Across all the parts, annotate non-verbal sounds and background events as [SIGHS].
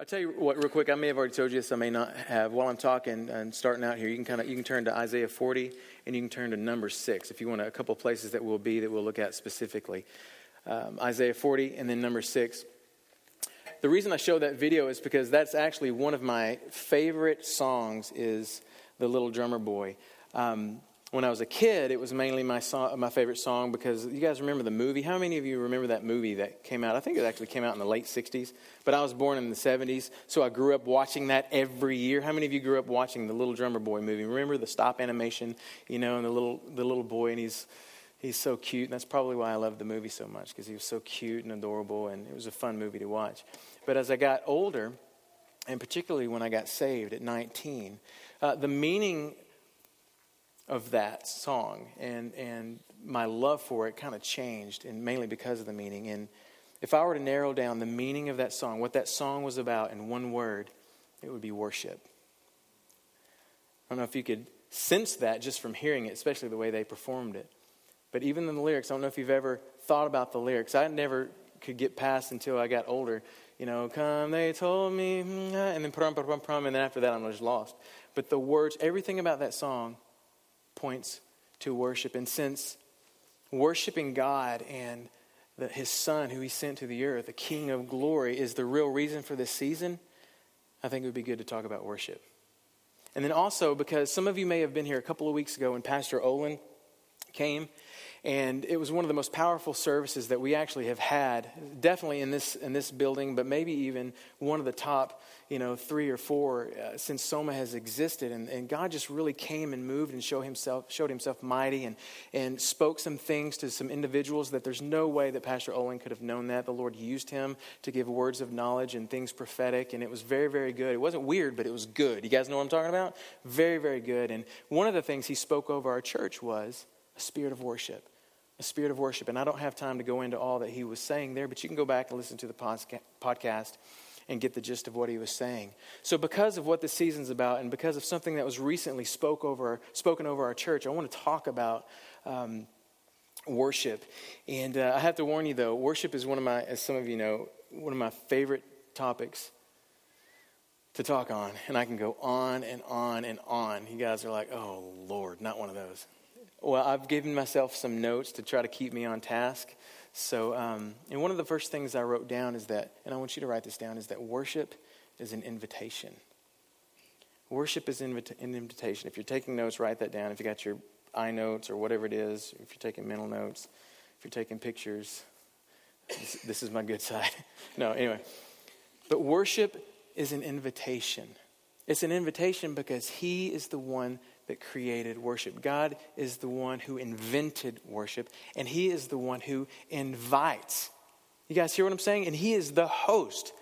I'll tell you what, real quick. I may have already told you this. I may not have. While I'm talking and starting out here, you can kind of you can turn to Isaiah 40 and you can turn to number six if you want a couple places that we will be that we'll look at specifically. Um, Isaiah 40 and then number six. The reason I show that video is because that's actually one of my favorite songs. Is the Little Drummer Boy. Um, when I was a kid, it was mainly my song, my favorite song because you guys remember the movie. How many of you remember that movie that came out? I think it actually came out in the late '60s, but I was born in the '70s, so I grew up watching that every year. How many of you grew up watching the Little Drummer Boy movie? Remember the stop animation, you know, and the little the little boy, and he's he's so cute, and that's probably why I loved the movie so much because he was so cute and adorable, and it was a fun movie to watch. But as I got older, and particularly when I got saved at 19, uh, the meaning of that song and, and my love for it kind of changed, and mainly because of the meaning. And if I were to narrow down the meaning of that song, what that song was about in one word, it would be worship. I don't know if you could sense that just from hearing it, especially the way they performed it. But even in the lyrics, I don't know if you've ever thought about the lyrics. I never could get past until I got older. You know, come, they told me, and then prum, prum, prum, and then after that, I'm just lost. But the words, everything about that song points to worship. And since worshiping God and the, his Son, who he sent to the earth, the King of glory, is the real reason for this season, I think it would be good to talk about worship. And then also, because some of you may have been here a couple of weeks ago when Pastor Olin came and it was one of the most powerful services that we actually have had, definitely in this, in this building, but maybe even one of the top, you know, three or four uh, since Soma has existed. And, and God just really came and moved and showed himself, showed himself mighty and, and spoke some things to some individuals that there's no way that Pastor Owen could have known that. The Lord used him to give words of knowledge and things prophetic, and it was very, very good. It wasn't weird, but it was good. You guys know what I'm talking about? Very, very good. And one of the things he spoke over our church was a spirit of worship a spirit of worship. And I don't have time to go into all that he was saying there, but you can go back and listen to the podcast and get the gist of what he was saying. So, because of what the season's about, and because of something that was recently spoke over, spoken over our church, I want to talk about um, worship. And uh, I have to warn you, though, worship is one of my, as some of you know, one of my favorite topics to talk on. And I can go on and on and on. You guys are like, oh, Lord, not one of those. Well, I've given myself some notes to try to keep me on task. So, um, and one of the first things I wrote down is that, and I want you to write this down, is that worship is an invitation. Worship is an invitation. If you're taking notes, write that down. If you got your iNotes or whatever it is, if you're taking mental notes, if you're taking pictures, this, this is my good [LAUGHS] side. no, anyway. But worship is an invitation. It's an invitation because He is the one that created worship. God is the one who invented worship, and He is the one who invites. You guys hear what I'm saying? And He is the host.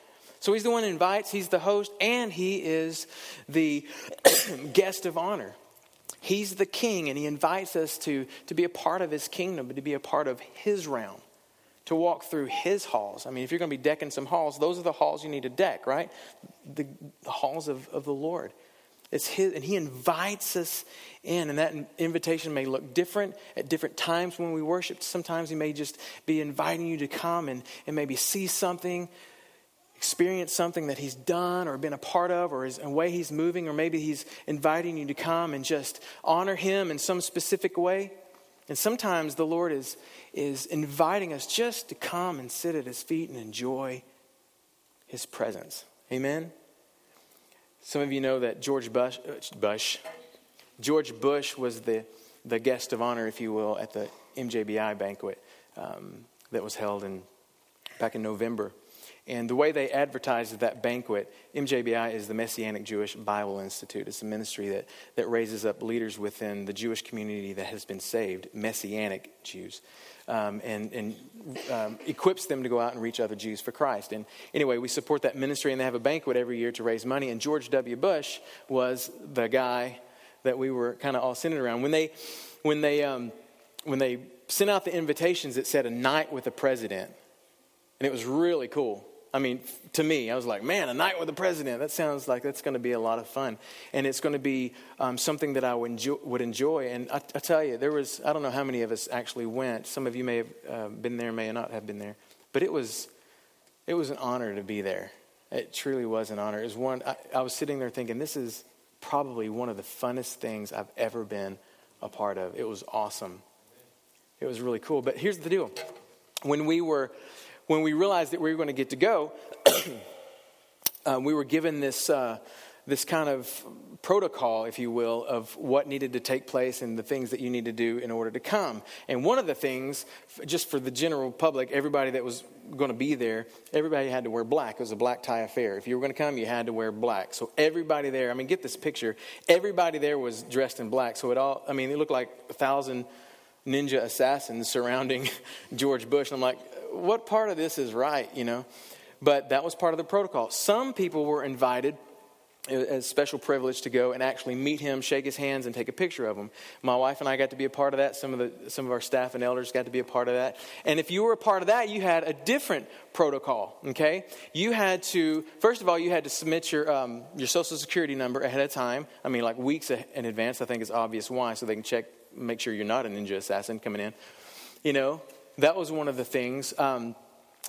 So He's the one who invites, He's the host, and He is the [COUGHS] guest of honor. He's the king, and He invites us to, to be a part of His kingdom, to be a part of His realm to walk through his halls. I mean, if you're going to be decking some halls, those are the halls you need to deck, right? The, the halls of, of the Lord. It's his, and he invites us in, and that invitation may look different at different times when we worship. Sometimes he may just be inviting you to come and, and maybe see something, experience something that he's done or been a part of, or is a way he's moving, or maybe he's inviting you to come and just honor him in some specific way. And sometimes the Lord is, is inviting us just to come and sit at his feet and enjoy his presence. Amen? Some of you know that George Bush, uh, Bush George Bush was the, the guest of honor, if you will, at the MJBI banquet um, that was held in, back in November. And the way they advertised that banquet, MJBI is the Messianic Jewish Bible Institute. It's a ministry that, that raises up leaders within the Jewish community that has been saved, Messianic Jews um, and, and um, equips them to go out and reach other Jews for Christ. And anyway, we support that ministry, and they have a banquet every year to raise money. And George W. Bush was the guy that we were kind of all centered around. When they, when they, um, when they sent out the invitations, it said a night with the president, and it was really cool. I mean, to me, I was like, man, a night with the president. That sounds like that's going to be a lot of fun. And it's going to be um, something that I would enjoy. Would enjoy. And I, I, tell you, there was, I don't know how many of us actually went. Some of you may have uh, been there, may not have been there. But it was, it was an honor to be there. It truly was an honor. It was one, I, I was sitting there thinking, this is probably one of the funnest things I've ever been a part of. It was awesome. It was really cool. But here's the deal. When we were, when we realized that we were going to get to go, [CLEARS THROAT] uh, we were given this, uh, this kind of protocol, if you will, of what needed to take place and the things that you need to do in order to come. And one of the things, just for the general public, everybody that was going to be there, everybody had to wear black. It was a black tie affair. If you were going to come, you had to wear black. So everybody there, I mean, get this picture. Everybody there was dressed in black. So it all, I mean, it looked like a thousand ninja assassins surrounding [LAUGHS] George Bush. And I'm like, what part of this is right, you know? But that was part of the protocol. Some people were invited a special privilege to go and actually meet him, shake his hands, and take a picture of him. My wife and I got to be a part of that. Some of the some of our staff and elders got to be a part of that. And if you were a part of that, you had a different protocol. Okay, you had to first of all you had to submit your um, your social security number ahead of time. I mean, like weeks in advance. I think it's obvious why, so they can check, make sure you're not a ninja assassin coming in. You know, that was one of the things. Um,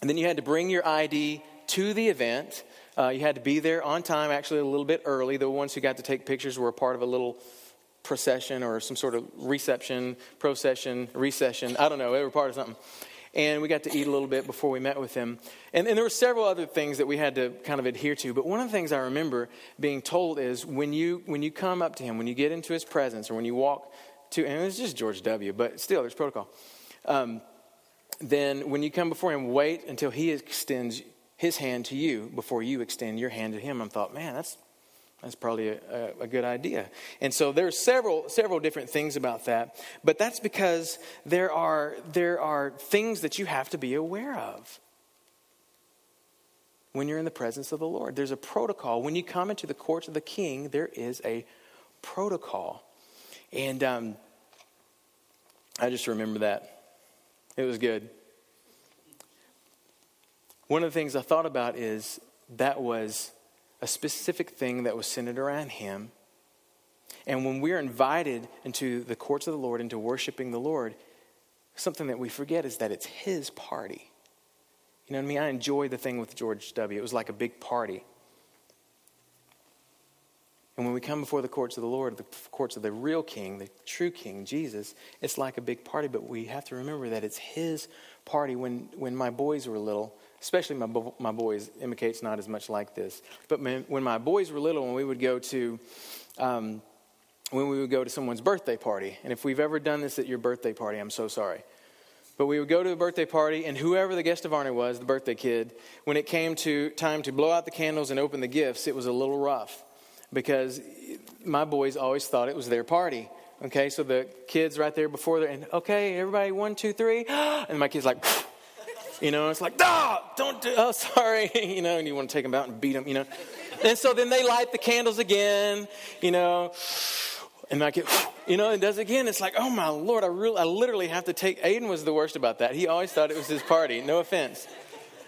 and then you had to bring your ID to the event. Uh, you had to be there on time, actually a little bit early. The ones who got to take pictures were a part of a little procession or some sort of reception, procession, recession. I don't know. They were part of something. And we got to eat a little bit before we met with him. And, and there were several other things that we had to kind of adhere to. But one of the things I remember being told is when you, when you come up to him, when you get into his presence, or when you walk to, and it's just George W., but still, there's protocol. Um, then when you come before him, wait until he extends his hand to you before you extend your hand to him. I thought, man, that's that's probably a, a, good idea. And so there's several several different things about that, but that's because there are there are things that you have to be aware of when you're in the presence of the Lord. There's a protocol. When you come into the courts of the King, there is a protocol, and um, I just remember that it was good. One of the things I thought about is that was a specific thing that was centered around Him. And when we're invited into the courts of the Lord, into worshiping the Lord, something that we forget is that it's His party. You know what I mean? I enjoy the thing with George W. It was like a big party. And when we come before the courts of the Lord, the courts of the real King, the true King, Jesus, it's like a big party, but we have to remember that it's His party. When, when my boys were little, especially my, my boys. Emma Kate's not as much like this. But when my boys were little, when we would go to, um, when we would go to someone's birthday party, and if we've ever done this at your birthday party, I'm so sorry. But we would go to a birthday party, and whoever the guest of honor was, the birthday kid, when it came to time to blow out the candles and open the gifts, it was a little rough because my boys always thought it was their party. Okay, so the kids right there before there, and okay, everybody, one, two, three, [GASPS] and my kid's like, [GASPS] you know, it's like, ah, don't do, oh, [LAUGHS] sorry, [LAUGHS] you know, and you want to take them out and beat them, you know. And so then they light the candles again, you know, and like it, [SIGHS] you know, and does it again. It's like, oh my Lord, I really, I literally have to take, Aiden was the worst about that. He always thought it was his party, no offense.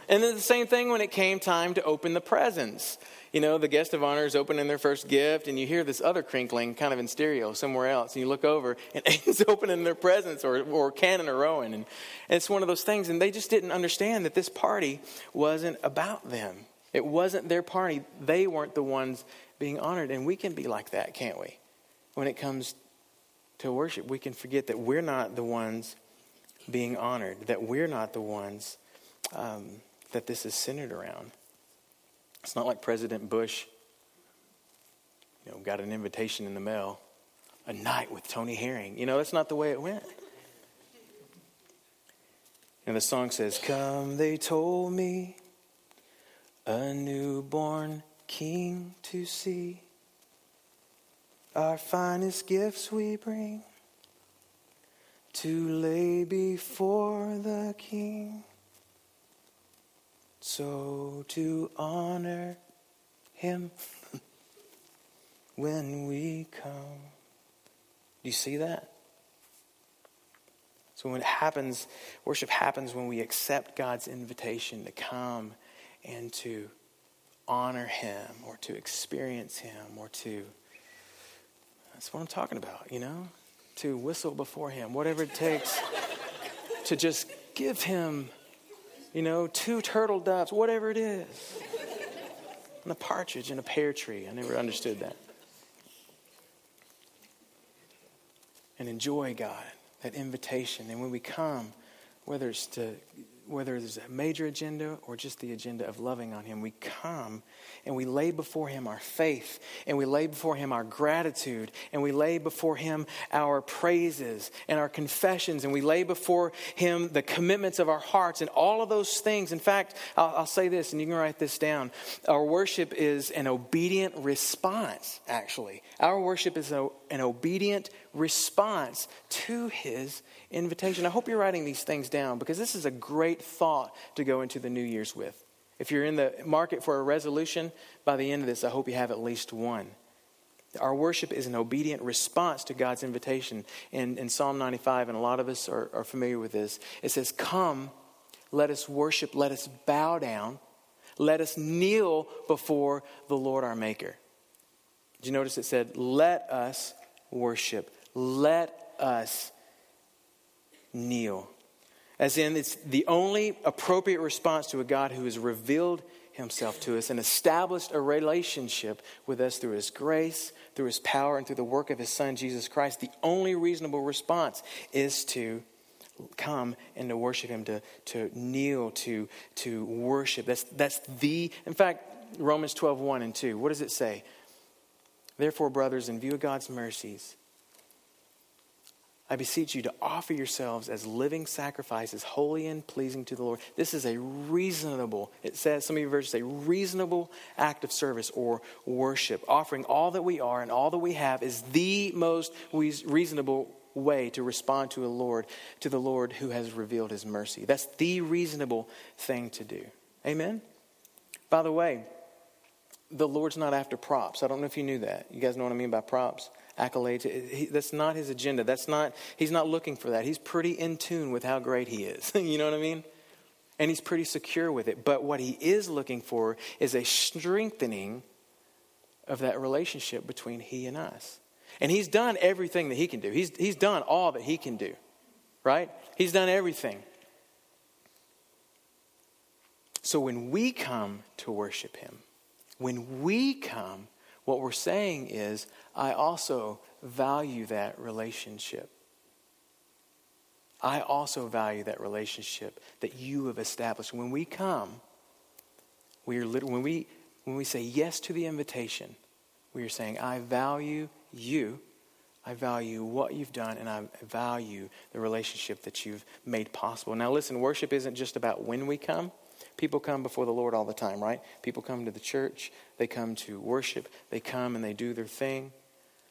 And then the same thing when it came time to open the presents you know, the guest of honor is opening their first gift, and you hear this other crinkling kind of in stereo somewhere else, and you look over, and [LAUGHS] Aiden's opening their presents, or, or Cannon or Rowan. And, and it's one of those things, and they just didn't understand that this party wasn't about them. It wasn't their party. They weren't the ones being honored. And we can be like that, can't we? When it comes to worship, we can forget that we're not the ones being honored, that we're not the ones um, that this is centered around. It's not like President Bush, you know, got an invitation in the mail, a night with Tony Herring. You know, that's not the way it went. And the song says, Come, they told me, a newborn king to see. Our finest gifts we bring to lay before the king. So to honor him [LAUGHS] when we come. Do you see that? So when it happens, worship happens when we accept God's invitation to come and to honor him or to experience him or to that's what I'm talking about, you know? To whistle before him, whatever it takes to just give him you know, two turtle doves, whatever it is. [LAUGHS] and a partridge in a pear tree. I never understood that. And enjoy God, that invitation. And when we come, whether it's to whether there's a major agenda or just the agenda of loving on Him, we come and we lay before Him our faith, and we lay before Him our gratitude, and we lay before Him our praises and our confessions, and we lay before Him the commitments of our hearts and all of those things. In fact, I'll, I'll say this, and you can write this down. Our worship is an obedient response, actually. Our worship is a, an obedient response to His invitation. I hope you're writing these things down because this is a great thought to go into the New Year's with. If you're in the market for a resolution, by the end of this, I hope you have at least one. Our worship is an obedient response to God's invitation. In, Psalm 95, and a lot of us are, are familiar with this, it says, Come, let us worship, let us bow down, let us kneel before the Lord our Maker. Did you notice it said, Let us worship, let us kneel as in it's the only appropriate response to a God who has revealed himself to us and established a relationship with us through his grace, through his power, and through the work of his son, Jesus Christ. The only reasonable response is to come and to worship him, to, to kneel, to, to worship. That's, that's the, in fact, Romans 12, 1 and 2. What does it say? Therefore, brothers, in view of God's mercies, I beseech you to offer yourselves as living sacrifices, holy and pleasing to the Lord. This is a reasonable, it says, some of your verses say, reasonable act of service or worship. Offering all that we are and all that we have is the most reasonable way to respond to a Lord, to the Lord who has revealed his mercy. That's the reasonable thing to do. Amen? By the way, the Lord's not after props. I don't know if you knew that. You guys know what I mean by props? accolades. He, that's not his agenda. That's not, he's not looking for that. He's pretty in tune with how great he is. [LAUGHS] you know what I mean? And he's pretty secure with it. But what he is looking for is a strengthening of that relationship between he and us. And he's done everything that he can do. He's, he's done all that he can do, right? He's done everything. So when we come to worship him, when we come what we're saying is, I also value that relationship. I also value that relationship that you have established. When we come, we are when we when we say yes to the invitation, we are saying, I value you, I value what you've done, and I value the relationship that you've made possible. Now listen, worship isn't just about when we come. People come before the Lord all the time, right? People come to the church, they come to worship, they come and they do their thing.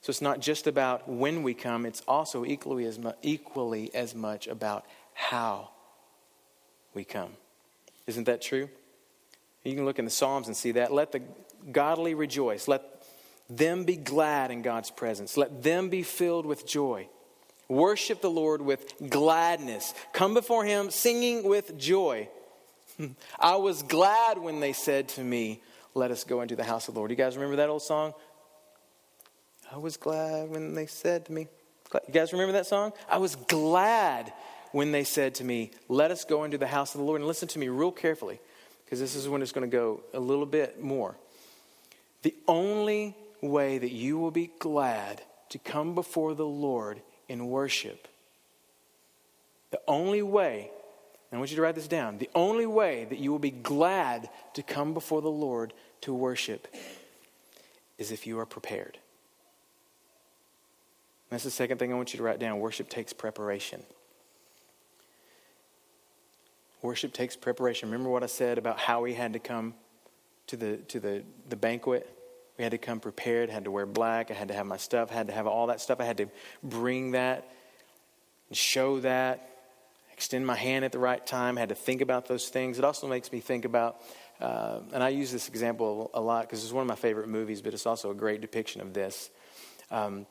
So it's not just about when we come, it's also equally as, mu- equally as much about how we come. Isn't that true? You can look in the Psalms and see that. Let the godly rejoice. Let them be glad in God's presence. Let them be filled with joy. Worship the Lord with gladness. Come before Him singing with joy. I was glad when they said to me, Let us go into the house of the Lord. You guys remember that old song? I was glad when they said to me, You guys remember that song? I was glad when they said to me, Let us go into the house of the Lord. And listen to me real carefully, because this is when it's going to go a little bit more. The only way that you will be glad to come before the Lord in worship, the only way I want you to write this down. The only way that you will be glad to come before the Lord to worship is if you are prepared. That's the second thing I want you to write down. Worship takes preparation. Worship takes preparation. Remember what I said about how we had to come to the, to the, the banquet? We had to come prepared, had to wear black, I had to have my stuff, had to have all that stuff. I had to bring that and show that extend my hand at the right time, had to think about those things. It also makes me think about, uh, and I use this example a lot because it's one of my favorite movies, but it's also a great depiction of this. Um,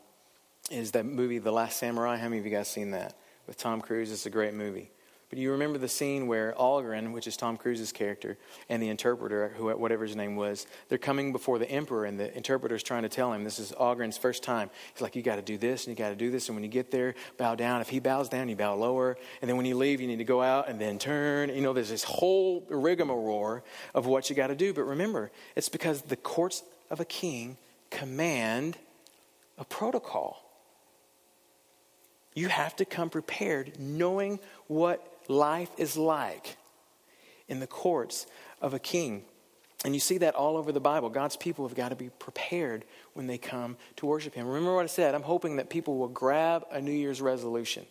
is that movie The Last Samurai? How many of you guys seen that with Tom Cruise? It's a great movie. But you remember the scene where Algren, which is Tom Cruise's character, and the interpreter, who, whatever his name was, they're coming before the emperor, and the interpreter is trying to tell him this is Algren's first time. He's like, You got to do this, and you got to do this. And when you get there, bow down. If he bows down, you bow lower. And then when you leave, you need to go out and then turn. You know, there's this whole rigmarole of what you got to do. But remember, it's because the courts of a king command a protocol. You have to come prepared, knowing what life is like in the courts of a king. And you see that all over the Bible. God's people have got to be prepared when they come to worship Him. Remember what I said? I'm hoping that people will grab a New Year's resolution.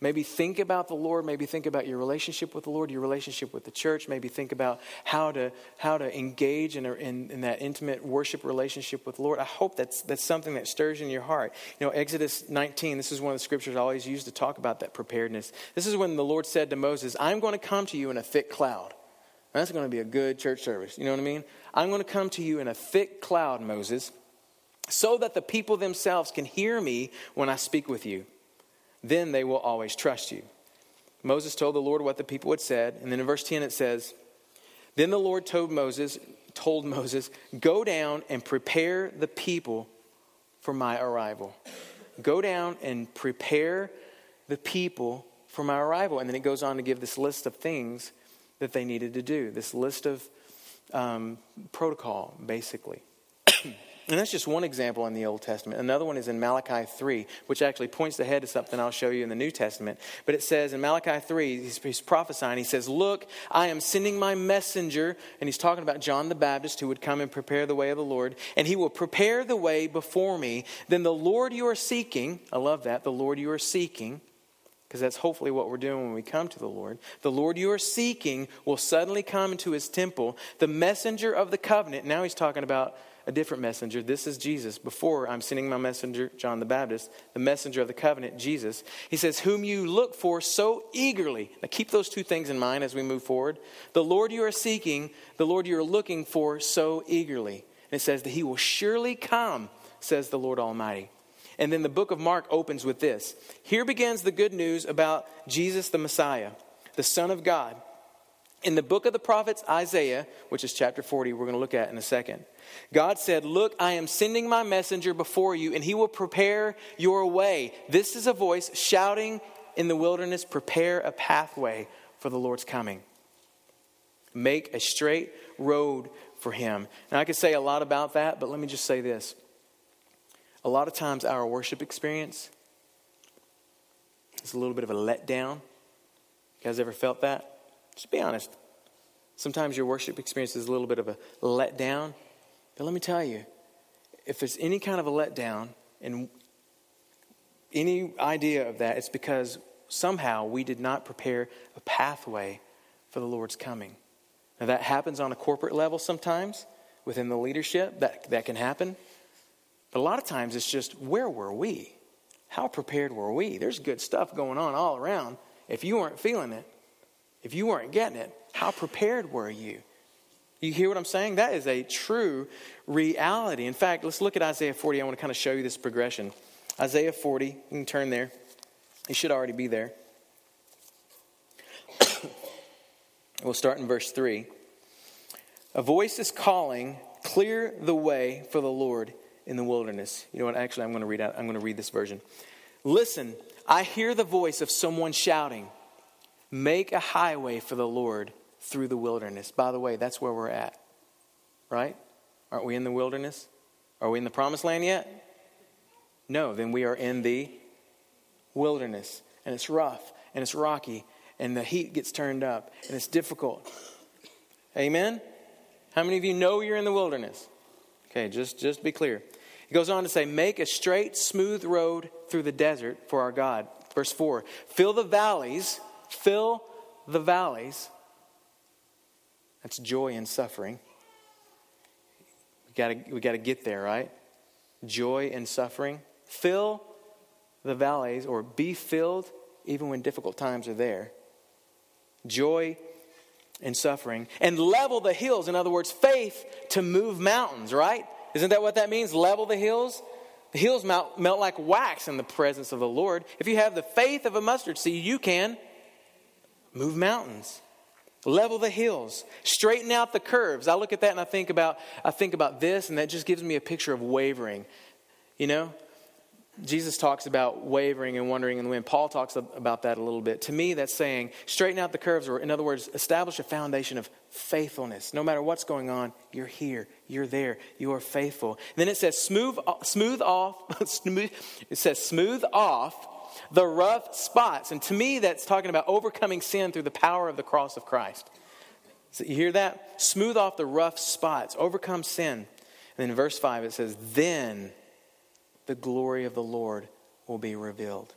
Maybe think about the Lord. Maybe think about your relationship with the Lord, your relationship with the church. Maybe think about how to, how to engage in, in, in, that intimate worship relationship with the Lord. I hope that's, that's something that stirs in your heart. You know, Exodus 19, this is one of the scriptures I always use to talk about that preparedness. This is when the Lord said to Moses, I'm going to come to you in a thick cloud. That's going to be a good church service. You know what I mean? I'm going to come to you in a thick cloud, Moses, so that the people themselves can hear me when I speak with you then they will always trust you. Moses told the Lord what the people had said, and then in verse 10 it says, Then the Lord told Moses, told Moses, Go down and prepare the people for my arrival. Go down and prepare the people for my arrival. And then it goes on to give this list of things that they needed to do, this list of um, protocol, basically. And that's just one example in the Old Testament. Another one is in Malachi 3, which actually points ahead to something I'll show you in the New Testament. But it says in Malachi 3, he's, he's, prophesying, he says, Look, I am sending my messenger. And he's talking about John the Baptist who would come and prepare the way of the Lord. And he will prepare the way before me. Then the Lord you are seeking, I love that, the Lord you are seeking, because that's hopefully what we're doing when we come to the Lord. The Lord you are seeking will suddenly come into his temple. The messenger of the covenant, now he's talking about a different messenger. This is Jesus. Before I'm sending my messenger, John the Baptist, the messenger of the covenant, Jesus. He says, Whom you look for so eagerly. Now keep those two things in mind as we move forward. The Lord you are seeking, the Lord you are looking for so eagerly. And it says that he will surely come, says the Lord Almighty. And then the book of Mark opens with this Here begins the good news about Jesus the Messiah, the Son of God. In the book of the prophets Isaiah, which is chapter 40, we're going to look at in a second. God said, Look, I am sending my messenger before you, and he will prepare your way. This is a voice shouting in the wilderness, Prepare a pathway for the Lord's coming. Make a straight road for him. And I could say a lot about that, but let me just say this. A lot of times, our worship experience is a little bit of a letdown. You guys ever felt that? Just be honest. Sometimes your worship experience is a little bit of a letdown. But let me tell you, if there's any kind of a letdown and any idea of that, it's because somehow we did not prepare a pathway for the Lord's coming. Now, that happens on a corporate level sometimes within the leadership, that, that can happen. But a lot of times it's just where were we? How prepared were we? There's good stuff going on all around. If you weren't feeling it, if you weren't getting it, how prepared were you? You hear what I'm saying? That is a true reality. In fact, let's look at Isaiah 40. I want to kind of show you this progression. Isaiah 40, you can turn there. It should already be there. [COUGHS] we'll start in verse 3. A voice is calling, clear the way for the Lord in the wilderness. You know what? Actually, I'm going to read out, I'm going to read this version. Listen, I hear the voice of someone shouting, Make a highway for the Lord through the wilderness. By the way, that's where we're at, right? Aren't we in the wilderness? Are we in the promised land yet? No, then we are in the wilderness. And it's rough and it's rocky and the heat gets turned up and it's difficult. Amen? How many of you know you're in the wilderness? Okay, just, just be clear. He goes on to say, Make a straight, smooth road through the desert for our God. Verse 4 Fill the valleys, fill the valleys that's joy in suffering. We gotta, we gotta get there, right? Joy in suffering. Fill the valleys, or be filled even when difficult times are there. Joy in suffering. And level the hills. In other words, faith to move mountains, right? Isn't that what that means? Level the hills? The hills melt, melt like wax in the presence of the Lord. If you have the faith of a mustard seed, you can move mountains, level the hills, straighten out the curves. I look at that and I think about I think about this and that just gives me a picture of wavering. You know? Jesus talks about wavering and wandering in the wind. Paul talks about that a little bit. To me, that's saying straighten out the curves, or in other words, establish a foundation of faithfulness. No matter what's going on, you're here, you're there, you are faithful. And then it says smooth, smooth off. [LAUGHS] Smooth, it says smooth off the rough spots. And to me, that's talking about overcoming sin through the power of the cross of Christ. So you hear that? Smooth off the rough spots, overcome sin. And then in verse 5, it says, Then the glory of the Lord will be revealed.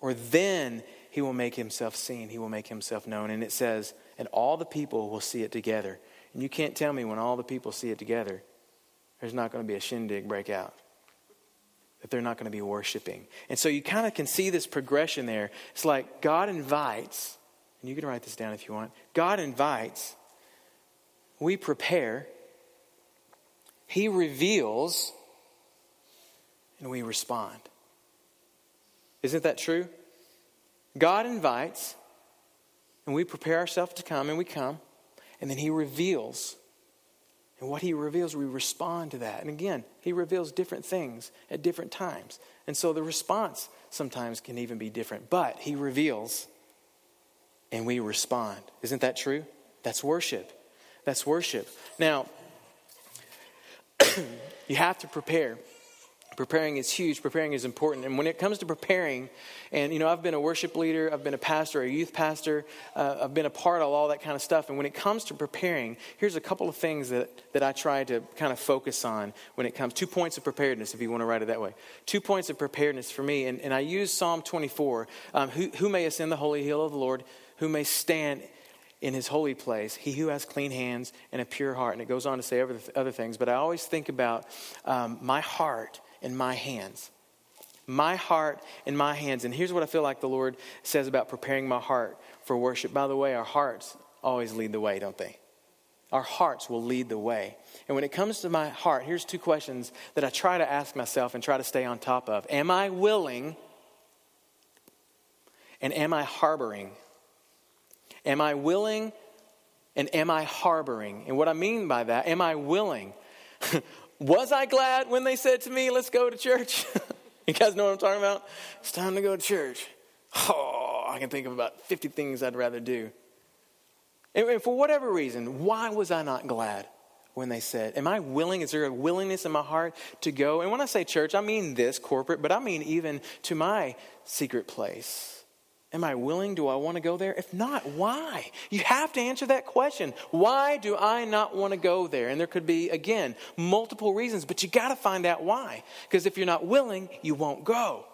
Or then he will make himself seen, he will make himself known. And it says, And all the people will see it together. And you can't tell me when all the people see it together, there's not going to be a shindig break out that they're not going to be worshiping. And so you kind of can see this progression there. It's like God invites, and you can write this down if you want. God invites, we prepare, He reveals, and we respond. Isn't that true? God invites, and we prepare ourselves to come, and we come, and then He reveals. And what he reveals, we respond to that. And again, he reveals different things at different times. And so the response sometimes can even be different. But he reveals and we respond. Isn't that true? That's worship. That's worship. Now, [CLEARS THROAT] you have to prepare. Preparing is huge. Preparing is important. And when it comes to preparing, and you know, I've been a worship leader, I've been a pastor, a youth pastor, uh, I've been a part of all that kind of stuff. And when it comes to preparing, here's a couple of things that, that I try to kind of focus on when it comes. Two points of preparedness, if you want to write it that way. Two points of preparedness for me. And, and I use Psalm 24 um, who, who may ascend the holy hill of the Lord, who may stand in his holy place, he who has clean hands and a pure heart. And it goes on to say other, other things, but I always think about um, my heart in my hands. My heart in my hands. And here's what I feel like the Lord says about preparing my heart for worship. By the way, our hearts always lead the way, don't they? Our hearts will lead the way. And when it comes to my heart, here's two questions that I try to ask myself and try to stay on top of Am I willing? And am I harboring? Am I willing and am I harboring? And what I mean by that, am I willing? [LAUGHS] Was I glad when they said to me, let's go to church? [LAUGHS] you guys know what I'm talking about? It's time to go to church. Oh, I can think of about 50 things I'd rather do. And for whatever reason, why was I not glad when they said, Am I willing? Is there a willingness in my heart to go? And when I say church, I mean this corporate, but I mean even to my secret place Am I willing? Do I want to go there? If not, why? You have to answer that question. Why do I not want to go there? And there could be, again, multiple reasons, but you got to find out why. Because if you're not willing, you won't go.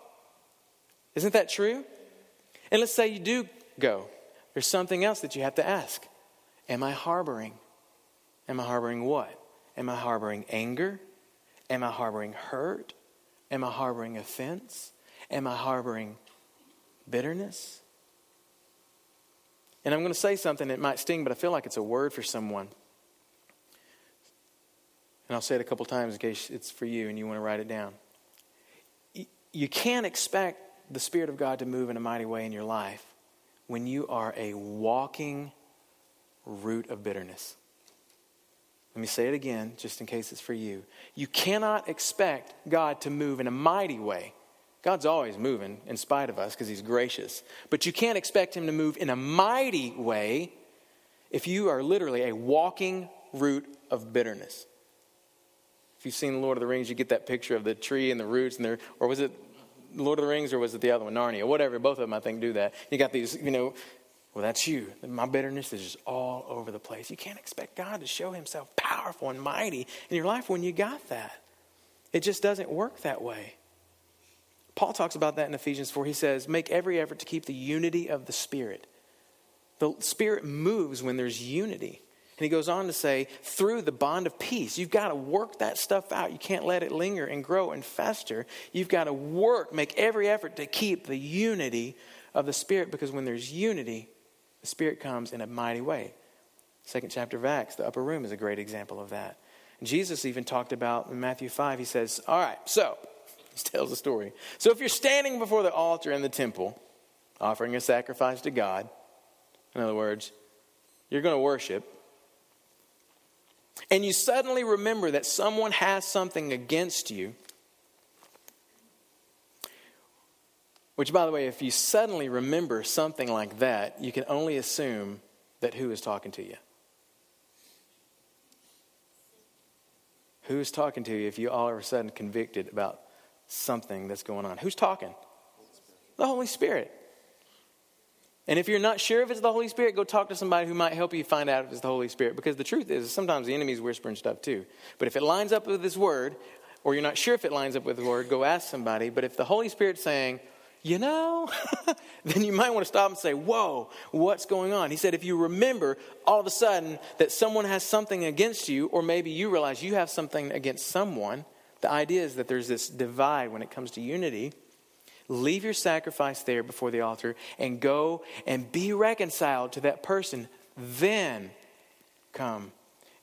Isn't that true? And let's say you do go. There's something else that you have to ask Am I harboring? Am I harboring what? Am I harboring anger? Am I harboring hurt? Am I harboring offense? Am I harboring bitterness. And I'm going to say something that might sting, but I feel like it's a word for someone. And I'll say it a couple times in case it's for you and you want to write it down. You can't expect the Spirit of God to move in a mighty way in your life when you are a walking root of bitterness. Let me say it again, just in case it's for you. You cannot expect God to move in a mighty way God's always moving in spite of us because He's gracious. But you can't expect Him to move in a mighty way if you are literally a walking root of bitterness. If you've seen The Lord of the Rings, you get that picture of the tree and the roots, and there, or was it Lord of the Rings or was it the other one, Narnia? Whatever, both of them I think do that. You got these, you know, well, that's you. My bitterness is just all over the place. You can't expect God to show Himself powerful and mighty in your life when you got that. It just doesn't work that way. Paul talks about that in Ephesians 4. He says, Make every effort to keep the unity of the Spirit. The Spirit moves when there's unity. And he goes on to say, through the bond of peace, you've got to work that stuff out. You can't let it linger and grow and fester. You've got to work, make every effort to keep the unity of the Spirit because when there's unity, the Spirit comes in a mighty way. Second chapter of Acts, the upper room is a great example of that. Jesus even talked about in Matthew 5, he says, All right, so tells a story. So if you're standing before the altar in the temple, offering a sacrifice to God, In other words, you're going to worship, and you suddenly remember that someone has something against you. Which, by the way, if you suddenly remember something like that, you can only assume that who is talking to you? Who's talking to you if you all of a sudden convicted about something that's going on? Who's talking? The Holy Spirit. And if you're not sure if it's the Holy Spirit, go talk to somebody who might help you find out if it's the Holy Spirit. Because the truth is, sometimes the enemy's whispering stuff too. But if it lines up with this word, or you're not sure if it lines up with the word, go ask somebody. But if the Holy Spirit's saying, you know, [LAUGHS] then you might want to stop and say, Whoa, what's going on? He said, if you remember all of a sudden that someone has something against you, or maybe you realize you have something against someone, the idea is that there's this divide when it comes to unity. Leave your sacrifice there before the altar and go and be reconciled to that person. Then come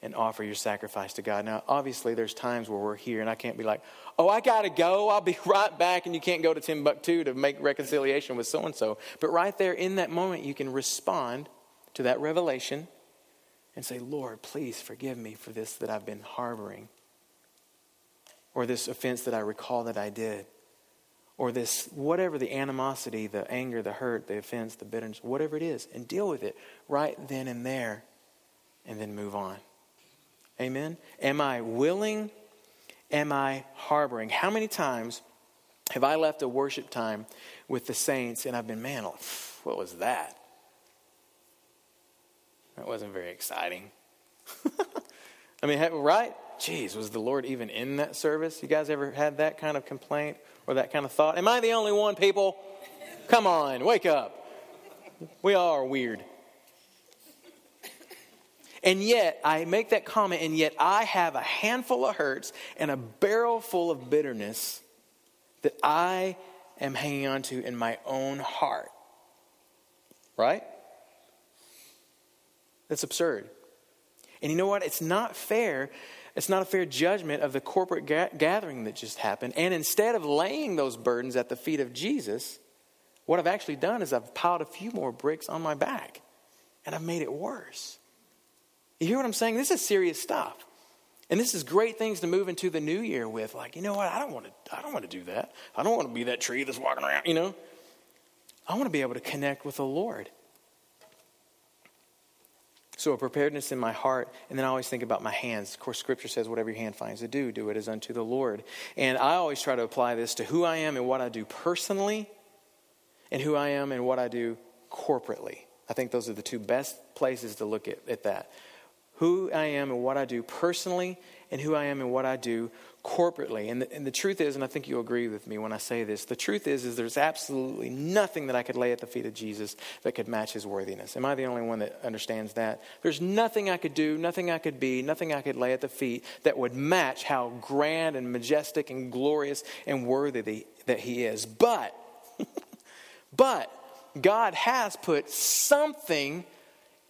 and offer your sacrifice to God. Now, obviously, there's times where we're here and I can't be like, oh, I got to go. I'll be [LAUGHS] right back. And you can't go to Timbuktu to make reconciliation with so and so. But right there in that moment, you can respond to that revelation and say, Lord, please forgive me for this that I've been harboring, or this offense that I recall that I did, or this, whatever the animosity, the anger, the hurt, the offense, the bitterness, whatever it is, and deal with it right then and there, and then move on. Amen? Am I willing? Am I harboring? How many times have I left a worship time with the saints and I've been, man, oh, what was that? That wasn't very exciting. [LAUGHS] I mean, right? Jeez, was the Lord even in that service? You guys ever had that kind of complaint or that kind of thought? Am I the only one, people? Come on, wake up. We all are weird. And yet, I make that comment, and yet I have a handful of hurts and a barrel full of bitterness that I am hanging on to in my own heart. Right? That's absurd. And you know what? It's not fair. It's not a fair judgment of the corporate ga- gathering that just happened. And instead of laying those burdens at the feet of Jesus, what I've actually done is I've piled a few more bricks on my back and I've made it worse. You hear what I'm saying? This is serious stuff. And this is great things to move into the new year with. Like, you know what? I don't want to I don't want to do that. I don't want to be that tree that's walking around, you know? I want to be able to connect with the Lord. So a preparedness in my heart, and then I always think about my hands. Of course, Scripture says, "Whatever your hand finds to do, do it as unto the Lord." And I always try to apply this to who I am and what I do personally, and who I am and what I do corporately. I think those are the two best places to look at, at that who I am and what I do personally, and who I am and what I do corporately. And the, and the truth is, and I think you'll agree with me when I say this, the truth is, is there's absolutely nothing that I could lay at the feet of Jesus that could match his worthiness. Am I the only one that understands that? There's nothing I could do, nothing I could be, nothing I could lay at the feet that would match how grand and majestic and glorious and worthy the, that he is. But, [LAUGHS] but, God has put something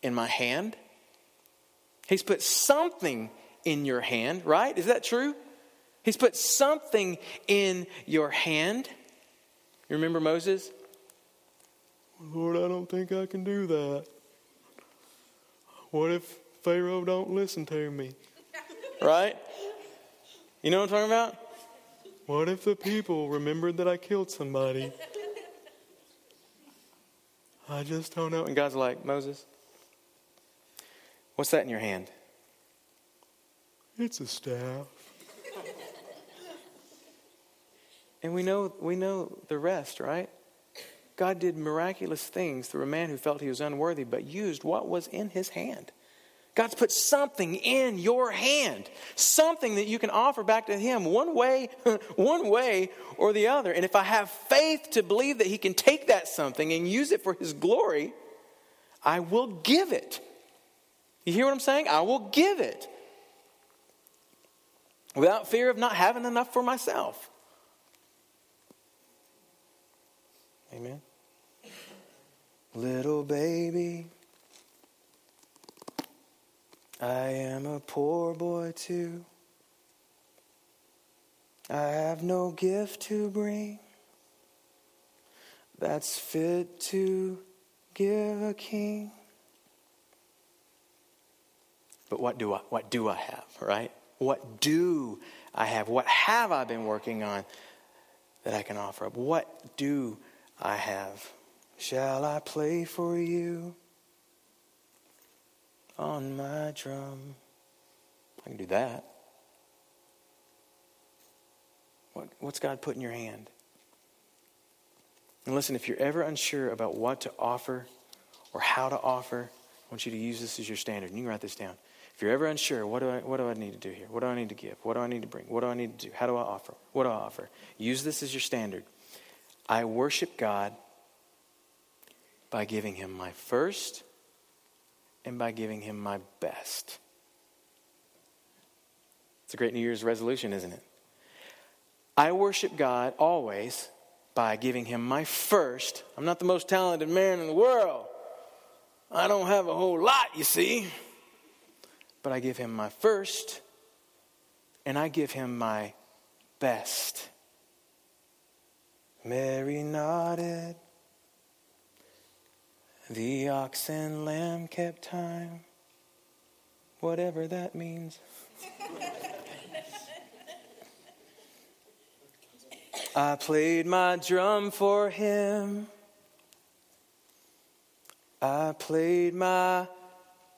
in my hand He's put something in your hand, right? Is that true? He's put something in your hand. You remember Moses? Lord, I don't think I can do that. What if Pharaoh don't listen to me? right? You know what I'm talking about? What if the people remembered that I killed somebody? I just don't know. And God's like, Moses, What's that in your hand? It's a staff. And we know we know the rest, right? God did miraculous things through a man who felt he was unworthy, but used what was in his hand. God's put something in your hand, something that you can offer back to Him one way, [LAUGHS] one way or the other. And if I have faith to believe that He can take that something and use it for His glory, I will give it. You hear what I'm saying? I will give it without fear of not having enough for myself. Amen. Little baby, I am a poor boy too. I have no gift to bring that's fit to give a king. but what do I, what do I have, right? What do I have? What have I been working on that I can offer up? What do I have? Shall I play for you on my drum? I can do that. What, what's God put in your hand? And listen, if you're ever unsure about what to offer or how to offer, I want you to use this as your standard. And you can write this down. If you're ever unsure, what do, I, what do I need to do here? What do I need to give? What do I need to bring? What do I need to do? How do I offer? What do I offer? Use this as your standard. I worship God by giving Him my first and by giving Him my best. It's a great New Year's resolution, isn't it? I worship God always by giving Him my first. I'm not the most talented man in the world. I don't have a whole lot, you see but I give him my first and I give him my best. Mary nodded. The ox and lamb kept time. Whatever that means. I played my drum for him. I played my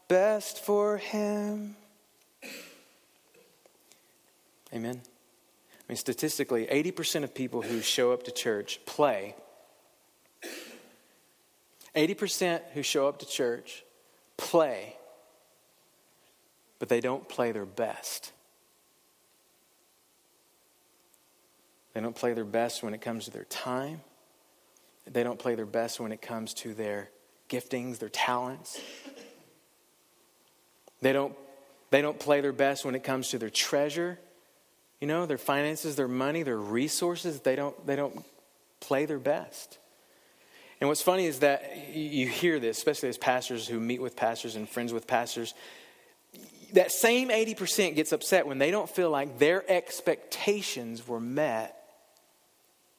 best for him. Amen. Mean, statistically, 80% of people who show up to church play. 80% who show up to church play, but they don't play their best. They don't play their best when it comes to their time. They don't play their best when it comes to their giftings, their talents. They don't, they don't play their best when it comes to their treasure, you know, their finances, their money, their resources. They don't, they don't play their best. And what's funny is that you hear this, especially as pastors who meet with pastors and friends with pastors. That same 80% gets upset when they don't feel like their expectations were met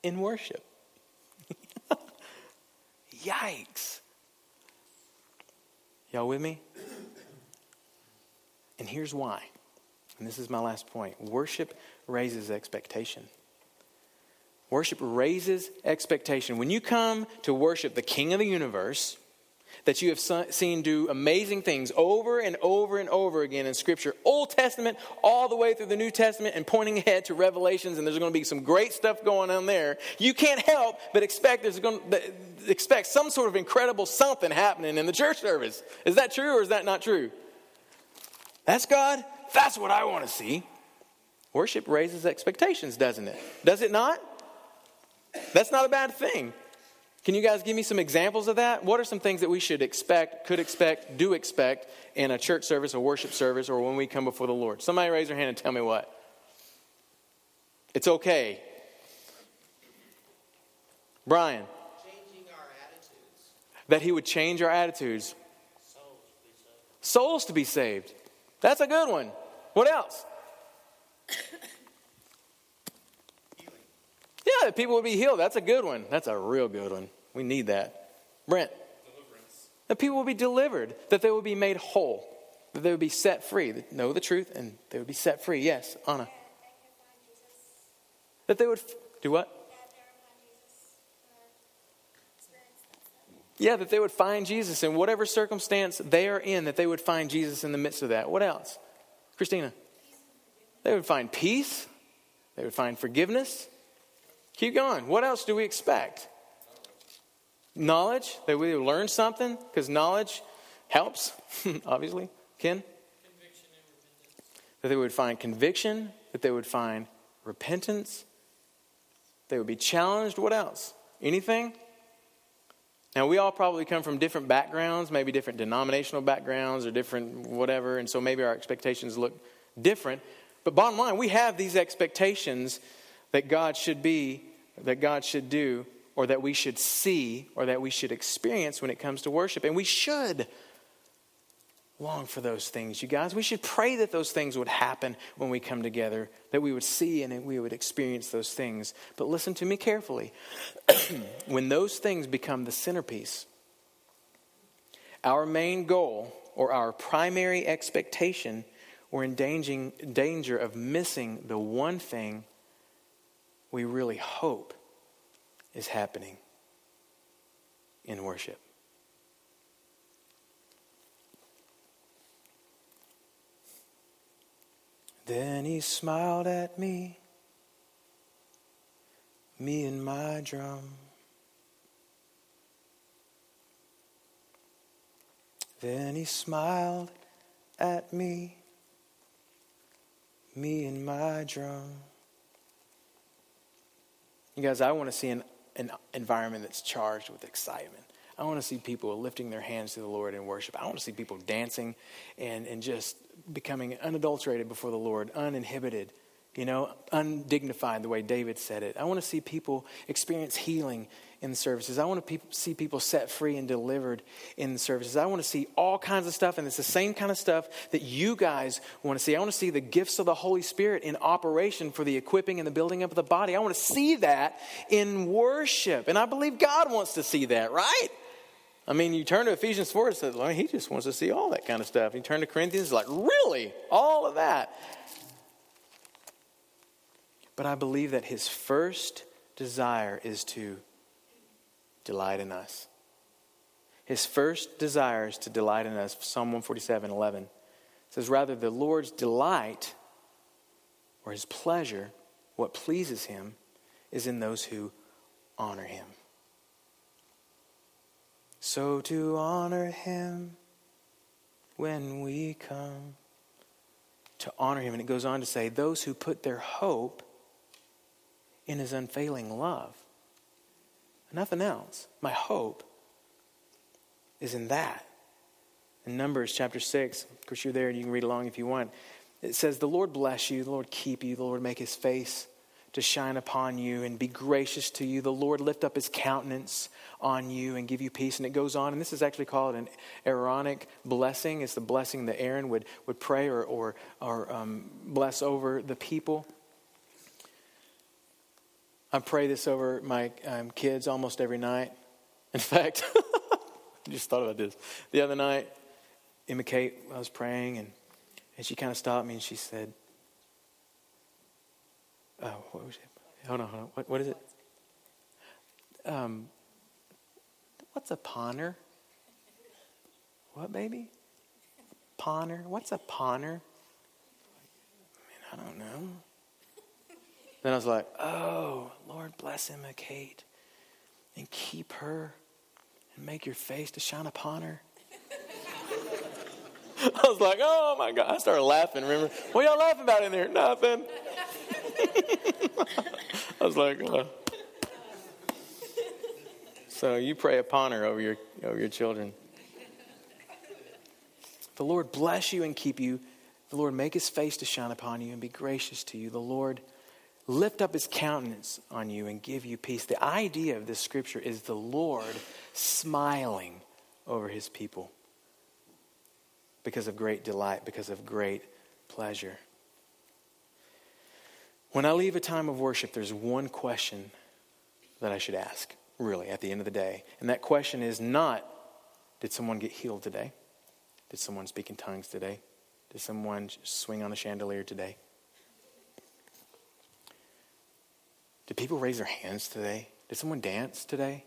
in worship. [LAUGHS] Yikes. Y'all with me? And here's why. And this is my last point worship raises expectation. Worship raises expectation. When you come to worship the King of the universe, that you have seen do amazing things over and over and over again in Scripture, Old Testament, all the way through the New Testament, and pointing ahead to Revelations, and there's going to be some great stuff going on there. You can't help but expect there's going to, expect some sort of incredible something happening in the church service. Is that true or is that not true? That's God? That's what I want to see. Worship raises expectations, doesn't it? Does it not? That's not a bad thing. Can you guys give me some examples of that? What are some things that we should expect, could expect, do expect in a church service, a worship service, or when we come before the Lord? Somebody raise their hand and tell me what. It's okay. Brian. That he would change our attitudes. Souls to be saved. That's a good one. What else? [COUGHS] yeah, that people would be healed. That's a good one. That's a real good one. We need that. Brent. Deliverance. That people would be delivered, that they would be made whole, that they would be set free, that know the truth, and they would be set free. Yes, Anna. That they would do what? Yeah, that they would find Jesus in whatever circumstance they are in, that they would find Jesus in the midst of that. What else? Christina? They would find peace. They would find forgiveness. Keep going. What else do we expect? Knowledge. They would learn something because knowledge helps, [LAUGHS] obviously. Ken? That they would find conviction, that they would find repentance, they would be challenged. What else? Anything? Now, we all probably come from different backgrounds, maybe different denominational backgrounds or different whatever, and so maybe our expectations look different. But bottom line, we have these expectations that God should be, that God should do, or that we should see, or that we should experience when it comes to worship. And we should long for those things, you guys. We should pray that those things would happen when we come together, that we would see and we would experience those things. But listen to me carefully. [CLEARS THROAT] when those things become the centerpiece, our main goal or our primary expectation, we're in danger, of missing the one thing we really hope is happening in worship. Then he smiled at me, me and my drum. Then he smiled at me, me and my drum. You guys, I want to see an, an environment that's charged with excitement. I want to see people lifting their hands to the Lord in worship. I want to see people dancing and, and just becoming unadulterated before the Lord, uninhibited, you know, undignified, the way David said it. I want to see people experience healing in services. I want to pe- see people set free and delivered in services. I want to see all kinds of stuff, and it's the same kind of stuff that you guys want to see. I want to see the gifts of the Holy Spirit in operation for the equipping and the building up of the body. I want to see that in worship, and I believe God wants to see that, right? I mean, you turn to Ephesians 4, it says, well, he just wants to see all that kind of stuff. You turn to Corinthians, like, really? All of that? But I believe that his first desire is to delight in us. His first desire is to delight in us. Psalm 147 11 says, Rather, the Lord's delight or his pleasure, what pleases him, is in those who honor him. So to honor him when we come, to honor him. And it goes on to say, Those who put their hope in his unfailing love. Nothing else. My hope is in that. In Numbers chapter 6, of course, you're there and you can read along if you want. It says, The Lord bless you, the Lord keep you, the Lord make his face to shine upon you and be gracious to you. The Lord lift up his countenance on you and give you peace. And it goes on, and this is actually called an Aaronic blessing. It's the blessing that Aaron would, would pray or, or, or um, bless over the people. I pray this over my um, kids almost every night. In fact, I [LAUGHS] just thought about this. The other night, Emma Kate, I was praying, and, and she kind of stopped me and she said, Oh, what was it? Hold on, hold on. What, what is it? Um, what's a ponder? What, baby? Ponder? What's a ponder? I mean, I don't know. Then I was like, oh, Lord, bless Emma Kate and keep her and make your face to shine upon her. [LAUGHS] I was like, oh my God. I started laughing, remember? What y'all laughing about in there? Nothing. [LAUGHS] I was like, oh. So you pray upon her over your, over your children. The Lord bless you and keep you. The Lord make his face to shine upon you and be gracious to you. The Lord lift up his countenance on you and give you peace. The idea of this scripture is the Lord smiling over his people because of great delight, because of great pleasure. When I leave a time of worship, there's one question that I should ask, really, at the end of the day. And that question is not, did someone get healed today? Did someone speak in tongues today? Did someone swing on a chandelier today? Did people raise their hands today? Did someone dance today?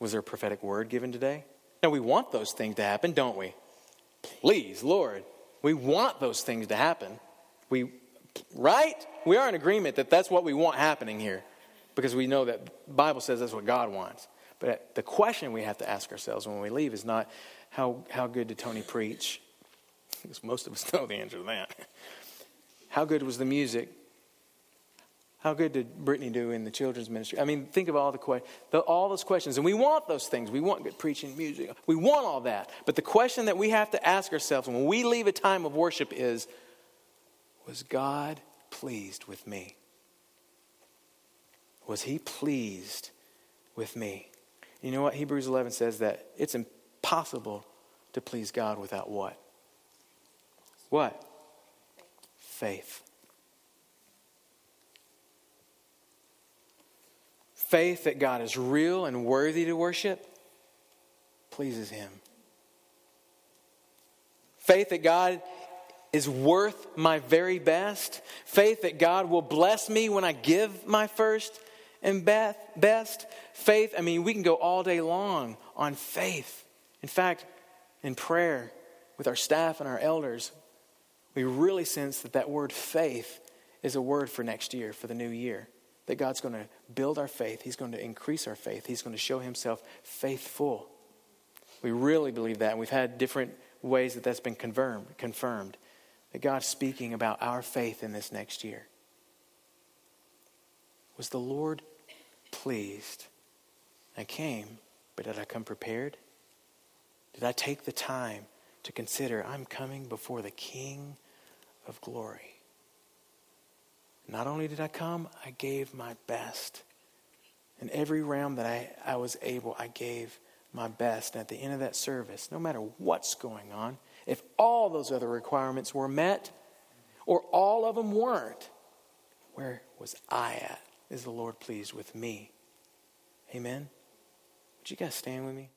Was there a prophetic word given today? Now, we want those things to happen, don't we? Please, Lord, we want those things to happen. We, right? We are in agreement that that's what we want happening here because we know that Bible says that's what God wants. But the question we have to ask ourselves when we leave is not how, how good did Tony preach? Because most of us know the answer to that. How good was the music? How good did Brittany do in the children's ministry? I mean, think of all the, que- the, all those questions, and we want those things. We want good preaching, music. We want all that. But the question that we have to ask ourselves when we leave a time of worship is: Was God pleased with me? Was He pleased with me? You know what Hebrews 11 says that it's impossible to please God without what? What? Faith. faith that God is real and worthy to worship pleases Him. Faith that God is worth my very best. Faith that God will bless me when I give my first and best. Faith, I mean, we can go all day long on faith. In fact, in prayer with our staff and our elders, we really sense that that word faith is a word for next year, for the new year. That God's going to build our faith, He's going to increase our faith, He's going to show Himself faithful. We really believe that, we've had different ways that that's been confirmed. confirmed that God's speaking about our faith in this next year. Was the Lord pleased? I came, but did I come prepared? Did I take the time to consider I'm coming before the King of glory? Not only did I come, I gave my best. In every realm that I, I was able, I gave my best. And at the end of that service, no matter what's going on, if all those other requirements were met or all of them weren't, where was I at? Is the Lord pleased with me? Amen? Would you guys stand with me?